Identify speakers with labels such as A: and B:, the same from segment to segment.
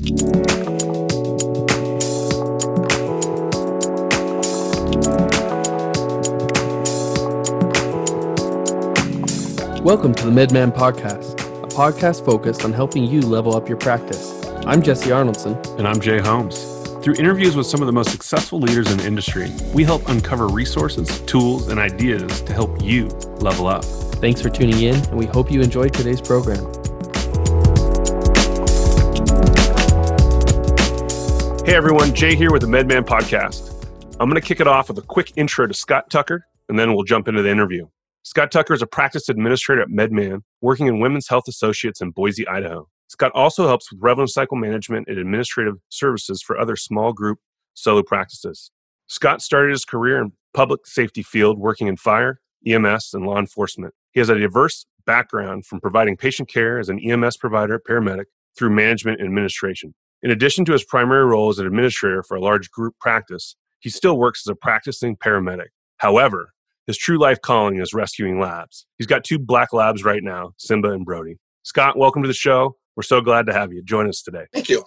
A: Welcome to the MedMan Podcast, a podcast focused on helping you level up your practice. I'm Jesse Arnoldson.
B: And I'm Jay Holmes. Through interviews with some of the most successful leaders in the industry, we help uncover resources, tools, and ideas to help you level up.
A: Thanks for tuning in, and we hope you enjoyed today's program.
B: Hey everyone, Jay here with the MedMan Podcast. I'm going to kick it off with a quick intro to Scott Tucker, and then we'll jump into the interview. Scott Tucker is a practice administrator at MedMan, working in Women's Health Associates in Boise, Idaho. Scott also helps with revenue cycle management and administrative services for other small group solo practices. Scott started his career in public safety field working in fire, EMS, and law enforcement. He has a diverse background from providing patient care as an EMS provider, paramedic, through management and administration. In addition to his primary role as an administrator for a large group practice, he still works as a practicing paramedic. However, his true life calling is rescuing labs. He's got two black labs right now, Simba and Brody. Scott, welcome to the show. We're so glad to have you join us today.
C: Thank you.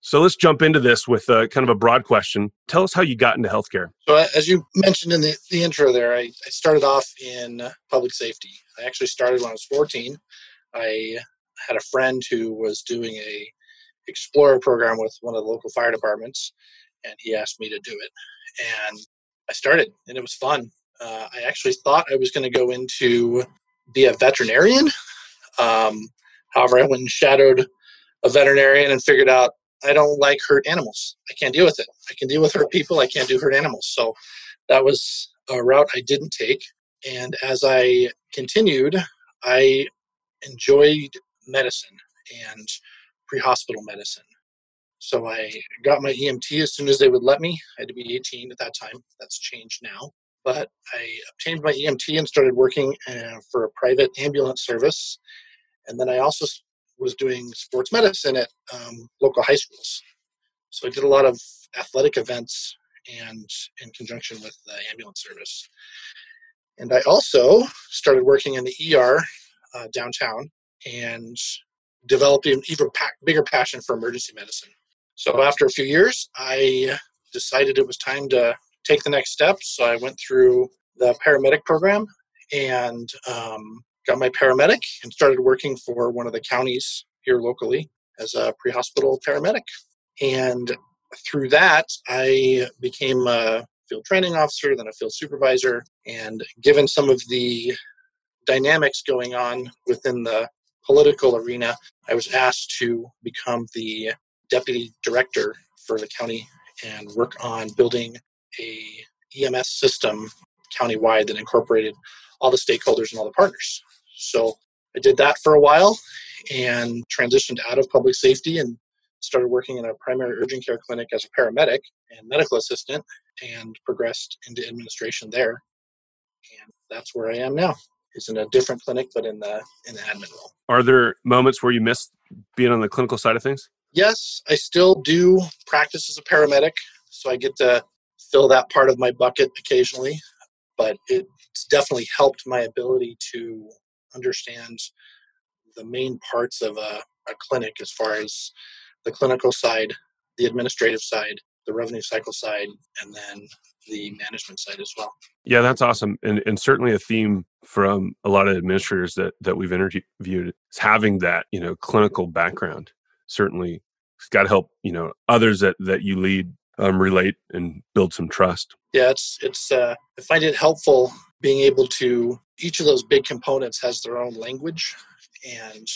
B: So let's jump into this with a, kind of a broad question. Tell us how you got into healthcare.
C: So, as you mentioned in the, the intro there, I, I started off in public safety. I actually started when I was 14. I had a friend who was doing a explorer program with one of the local fire departments, and he asked me to do it. And I started, and it was fun. Uh, I actually thought I was going to go into be a veterinarian. Um, However, I went and shadowed a veterinarian and figured out I don't like hurt animals. I can't deal with it. I can deal with hurt people. I can't do hurt animals. So that was a route I didn't take. And as I continued, I enjoyed medicine and pre hospital medicine. So I got my EMT as soon as they would let me. I had to be 18 at that time. That's changed now. But I obtained my EMT and started working uh, for a private ambulance service and then I also was doing sports medicine at um, local high schools. So I did a lot of athletic events and in conjunction with the ambulance service. And I also started working in the ER uh, downtown and developed an even pa- bigger passion for emergency medicine. So after a few years, I decided it was time to take the next step. So I went through the paramedic program and um, got my paramedic and started working for one of the counties here locally as a pre-hospital paramedic. And through that, I became a field training officer, then a field supervisor. And given some of the dynamics going on within the political arena, I was asked to become the deputy director for the county and work on building a EMS system countywide that incorporated all the stakeholders and all the partners. So I did that for a while and transitioned out of public safety and started working in a primary urgent care clinic as a paramedic and medical assistant and progressed into administration there. And that's where I am now. Is in a different clinic, but in the in the admin role.
B: Are there moments where you miss being on the clinical side of things?
C: Yes, I still do practice as a paramedic, so I get to fill that part of my bucket occasionally. But it's definitely helped my ability to understand the main parts of a, a clinic as far as the clinical side, the administrative side, the revenue cycle side, and then the management side as well.
B: Yeah, that's awesome. And, and certainly a theme from a lot of administrators that, that we've interviewed is having that, you know, clinical background. Certainly it's got to help, you know, others that, that you lead um, relate and build some trust.
C: Yeah, it's, it's, uh, I find it helpful being able to each of those big components has their own language and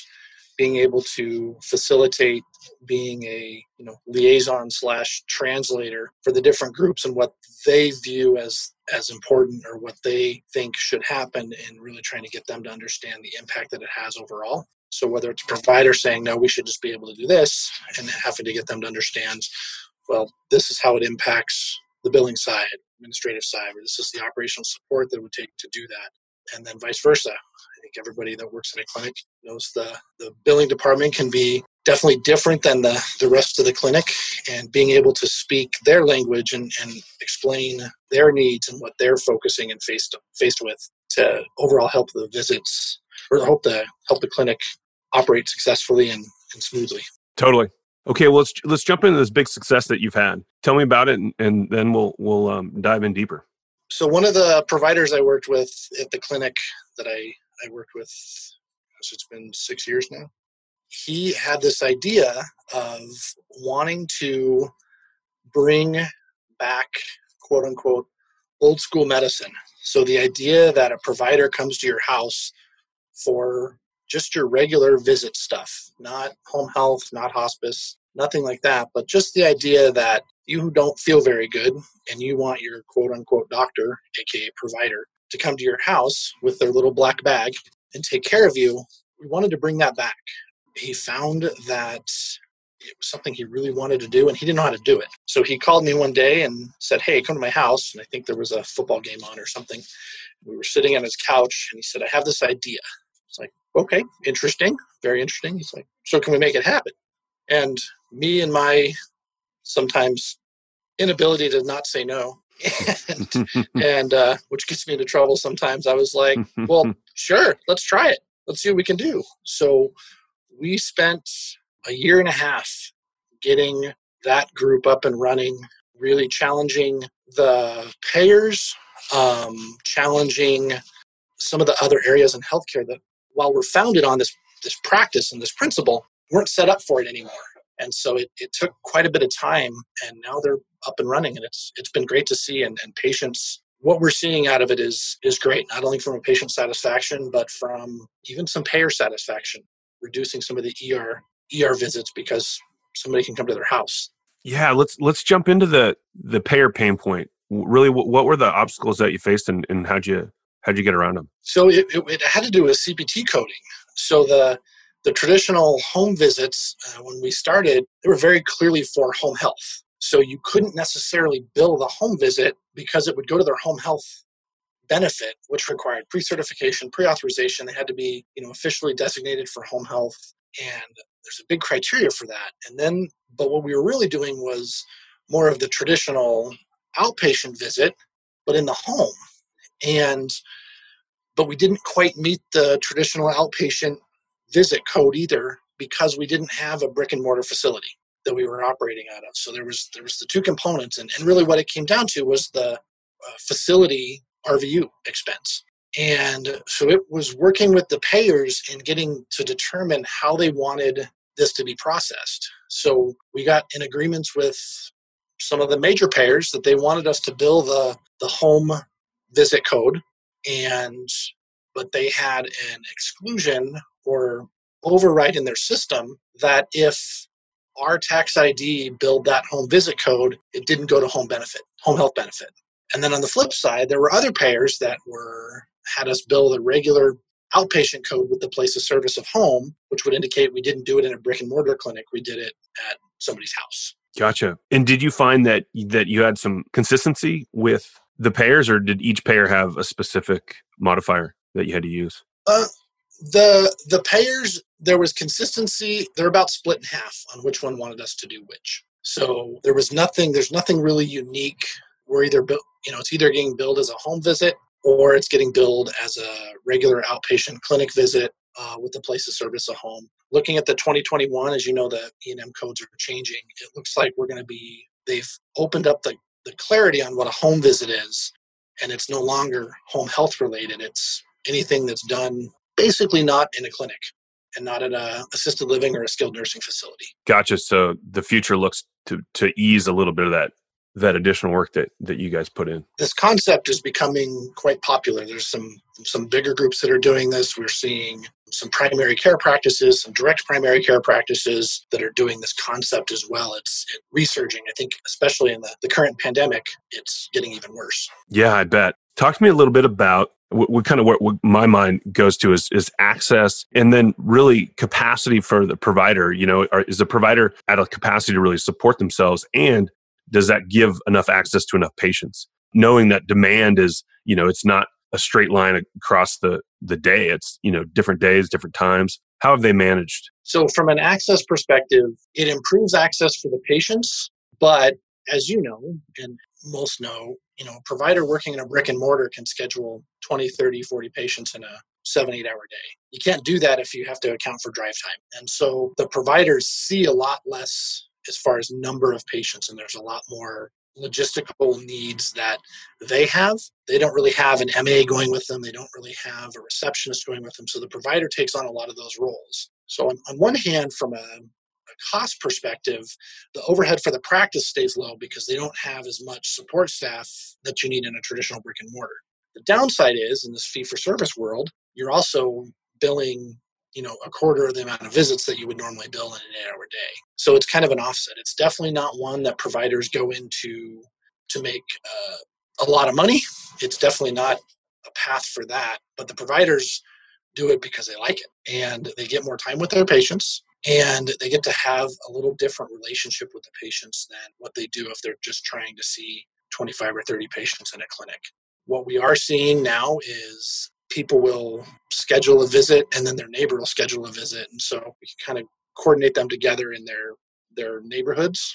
C: being able to facilitate being a you know liaison slash translator for the different groups and what they view as as important or what they think should happen and really trying to get them to understand the impact that it has overall so whether it's a provider saying no we should just be able to do this and having to get them to understand well this is how it impacts the billing side administrative side or this is the operational support that would take to do that and then vice versa. Think everybody that works in a clinic knows the, the billing department can be definitely different than the, the rest of the clinic and being able to speak their language and, and explain their needs and what they're focusing and faced faced with to overall help the visits or hope the help the clinic operate successfully and, and smoothly.
B: Totally. Okay, well let's let's jump into this big success that you've had. Tell me about it, and, and then we'll we'll um, dive in deeper.
C: So one of the providers I worked with at the clinic that I I worked with, it's been six years now. He had this idea of wanting to bring back quote unquote old school medicine. So the idea that a provider comes to your house for just your regular visit stuff, not home health, not hospice, nothing like that, but just the idea that you don't feel very good and you want your quote unquote doctor, aka provider, to come to your house with their little black bag and take care of you. We wanted to bring that back. He found that it was something he really wanted to do and he didn't know how to do it. So he called me one day and said, Hey, come to my house. And I think there was a football game on or something. We were sitting on his couch and he said, I have this idea. It's like, okay, interesting, very interesting. He's like, so can we make it happen? And me and my sometimes inability to not say no, and, and uh, which gets me into trouble sometimes. I was like, well, sure, let's try it. Let's see what we can do. So we spent a year and a half getting that group up and running, really challenging the payers, um, challenging some of the other areas in healthcare that while we're founded on this this practice and this principle, weren't set up for it anymore. And so it, it took quite a bit of time and now they're up and running and it's it's been great to see and, and patients what we're seeing out of it is is great, not only from a patient satisfaction, but from even some payer satisfaction, reducing some of the ER ER visits because somebody can come to their house.
B: Yeah, let's let's jump into the the payer pain point. Really, what, were the obstacles that you faced, and, and how'd you how'd you get around them?
C: So it, it, it had to do with CPT coding. So the the traditional home visits uh, when we started, they were very clearly for home health. So you couldn't necessarily bill the home visit because it would go to their home health benefit, which required pre-certification, pre-authorization. They had to be, you know, officially designated for home health, and there's a big criteria for that. And then, but what we were really doing was more of the traditional outpatient visit, but in the home, and but we didn't quite meet the traditional outpatient visit code either because we didn't have a brick and mortar facility that we were operating out of. So there was there was the two components, and, and really what it came down to was the uh, facility RVU expense. And so it was working with the payers and getting to determine how they wanted this to be processed. So we got in agreements with some of the major payers that they wanted us to bill the, the home visit code and but they had an exclusion or override in their system that if our tax ID billed that home visit code, it didn't go to home benefit, home health benefit. And then on the flip side, there were other payers that were had us bill the regular outpatient code with the place of service of home, which would indicate we didn't do it in a brick and mortar clinic. We did it at somebody's house.
B: Gotcha. And did you find that that you had some consistency with the payers, or did each payer have a specific modifier that you had to use?
C: Uh, the the payers there was consistency. They're about split in half on which one wanted us to do which. So there was nothing. There's nothing really unique. We're either you know it's either getting billed as a home visit or it's getting billed as a regular outpatient clinic visit uh, with the place of service a home. Looking at the 2021, as you know, the E&M codes are changing. It looks like we're going to be, they've opened up the, the clarity on what a home visit is, and it's no longer home health related. It's anything that's done basically not in a clinic and not at a assisted living or a skilled nursing facility.
B: Gotcha. So the future looks to, to ease a little bit of that that additional work that that you guys put in.
C: This concept is becoming quite popular. There's some some bigger groups that are doing this. We're seeing some primary care practices some direct primary care practices that are doing this concept as well. It's it, resurging. I think especially in the, the current pandemic it's getting even worse.
B: Yeah i bet. Talk to me a little bit about what, what kind of what, what, my mind goes to is, is access and then really capacity for the provider you know is the provider at a capacity to really support themselves? And does that give enough access to enough patients? Knowing that demand is you know it's not a straight line across the the day it's you know different days different times. How have they managed?
C: So from an access perspective it improves access for the patients but as you know and most know you know a provider working in a brick and mortar can schedule 20 30 40 patients in a seven, eight hour day. You can't do that if you have to account for drive time. And so the providers see a lot less as far as number of patients, and there's a lot more logistical needs that they have. They don't really have an MA going with them, they don't really have a receptionist going with them. So the provider takes on a lot of those roles. So, on, on one hand, from a, a cost perspective, the overhead for the practice stays low because they don't have as much support staff that you need in a traditional brick and mortar. The downside is in this fee for service world, you're also billing you know a quarter of the amount of visits that you would normally bill in an eight hour day. So it's kind of an offset. It's definitely not one that providers go into to make uh, a lot of money. It's definitely not a path for that but the providers do it because they like it and they get more time with their patients and they get to have a little different relationship with the patients than what they do if they're just trying to see 25 or 30 patients in a clinic. What we are seeing now is people will schedule a visit and then their neighbor will schedule a visit and so we can kind of coordinate them together in their their neighborhoods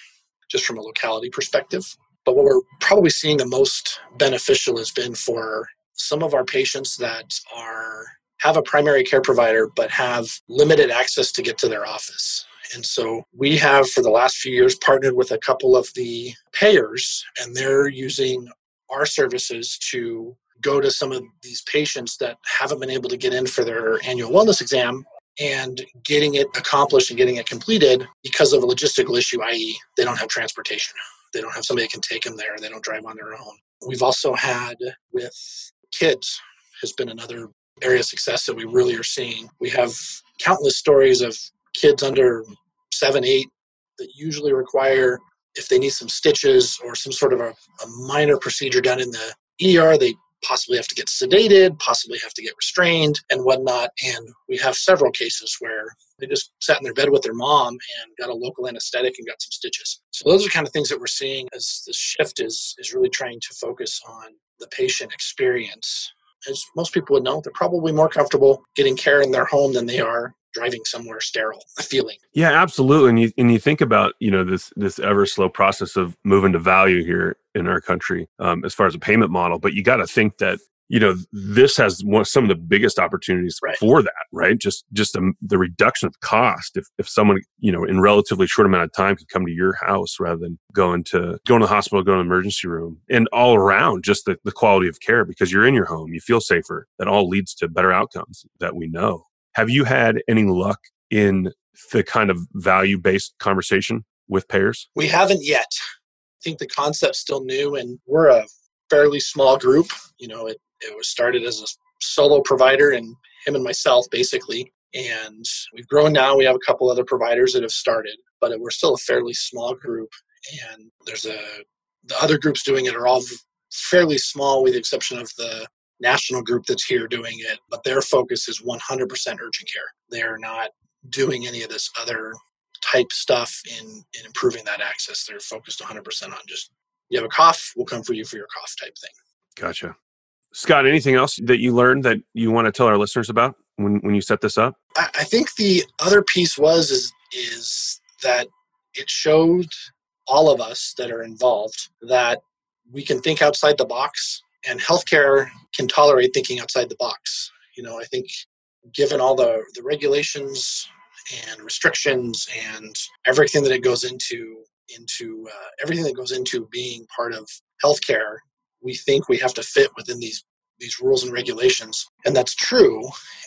C: just from a locality perspective. But what we're probably seeing the most beneficial has been for some of our patients that are have a primary care provider but have limited access to get to their office and so we have for the last few years partnered with a couple of the payers and they're using our services to go to some of these patients that haven't been able to get in for their annual wellness exam and getting it accomplished and getting it completed because of a logistical issue, i.e., they don't have transportation. They don't have somebody that can take them there. They don't drive on their own. We've also had with kids has been another area of success that we really are seeing. We have countless stories of kids under seven, eight that usually require if they need some stitches or some sort of a, a minor procedure done in the ER, they possibly have to get sedated, possibly have to get restrained and whatnot. And we have several cases where they just sat in their bed with their mom and got a local anesthetic and got some stitches. So those are kind of things that we're seeing as this shift is is really trying to focus on the patient experience. As most people would know, they're probably more comfortable getting care in their home than they are driving somewhere sterile feeling.
B: Yeah absolutely and you, and you think about you know this this ever slow process of moving to value here in our country um, as far as a payment model but you got to think that you know this has one, some of the biggest opportunities right. for that right just just the, the reduction of cost if, if someone you know in relatively short amount of time could come to your house rather than going to going to the hospital going to the emergency room and all around just the, the quality of care because you're in your home you feel safer that all leads to better outcomes that we know have you had any luck in the kind of value based conversation with payers?
C: We haven't yet. I think the concept's still new, and we're a fairly small group. You know, it, it was started as a solo provider, and him and myself basically. And we've grown now. We have a couple other providers that have started, but we're still a fairly small group. And there's a the other groups doing it are all fairly small, with the exception of the national group that's here doing it, but their focus is 100% urgent care. They're not doing any of this other type stuff in, in improving that access. They're focused 100% on just, you have a cough, we'll come for you for your cough type thing.
B: Gotcha. Scott, anything else that you learned that you want to tell our listeners about when, when you set this up?
C: I, think the other piece was is, is that it showed all of us that are involved that we can think outside the box and healthcare can tolerate thinking outside the box. You know, I think given all the, the regulations and restrictions and everything that it goes into into uh, everything that goes into being part of healthcare, we think we have to fit within these these rules and regulations, and that's true.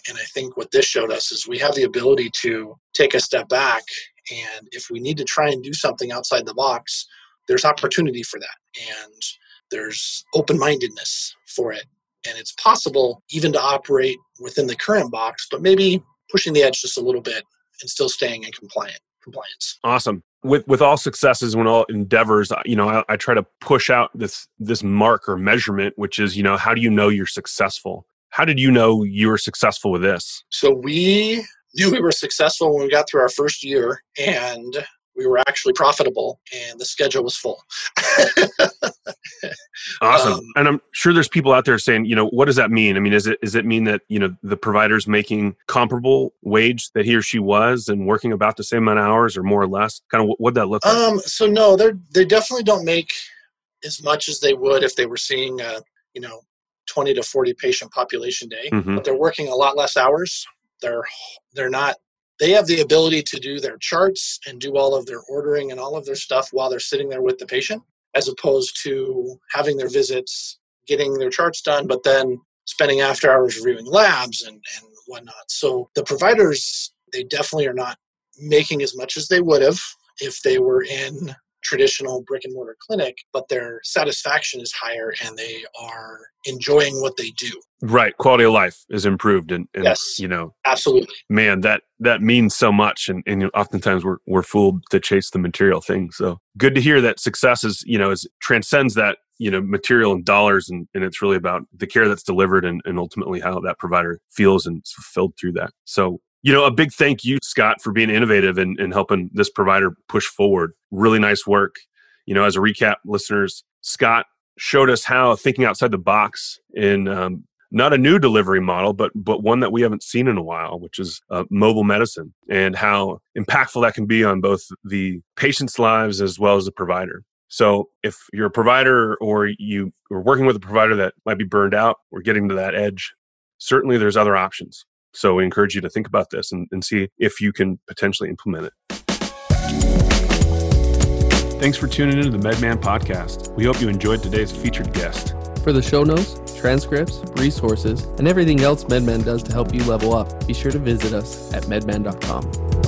C: And I think what this showed us is we have the ability to take a step back, and if we need to try and do something outside the box, there's opportunity for that. And there's open mindedness for it. And it's possible even to operate within the current box, but maybe pushing the edge just a little bit and still staying in compliant compliance.
B: Awesome. With with all successes, when all endeavors, uh, you know, I, I try to push out this this mark or measurement, which is, you know, how do you know you're successful? How did you know you were successful with this?
C: So we knew we were successful when we got through our first year, and we were actually profitable and the schedule was full.
B: awesome. Um, and I'm sure there's people out there saying, you know, what does that mean? I mean, is it is it mean that, you know, the provider's making comparable wage that he or she was and working about the same amount of hours or more or less? Kind of what would that look like?
C: Um, so no, they're they definitely don't make as much as they would if they were seeing a, you know, 20 to 40 patient population day,
B: Mhm.
C: but they're working a lot less hours. They're they're not they have the ability to do their charts and do all of their ordering and all of their stuff while they're sitting there with the patient as opposed to having their visits, getting their charts done, but then spending after hours reviewing labs and, and whatnot. So the providers, they definitely are not making as much as they would have if they were in traditional brick and mortar clinic, but their satisfaction is higher and they are enjoying what they do.
B: Right. Quality of life is improved. And, and
C: Yes.
B: you know,
C: Absolutely.
B: man, that that means so much. And, and oftentimes we're we're fooled to chase the material thing. So good to hear that success is, you know, is transcends that, you know, material and dollars and, and it's really about the care that's delivered and, and ultimately how that provider feels and is fulfilled through that. So you know, a big thank you, Scott, for being innovative and, and helping this provider push forward. Really nice work. You know, as a recap, listeners, Scott showed us how thinking outside the box in um, not a new delivery model, but but one that we haven't seen in a while, which is uh, mobile medicine, and how impactful that can be on both the patients' lives as well as the provider. So, if you're a provider or you are working with a provider that might be burned out or getting to that edge, certainly there's other options. So, we encourage you to think about this and, and see if you can potentially implement it. Thanks for tuning into the MedMan podcast. We hope you enjoyed today's featured guest.
A: For the show notes, transcripts, resources, and everything else MedMan does to help you level up, be sure to visit us at medman.com.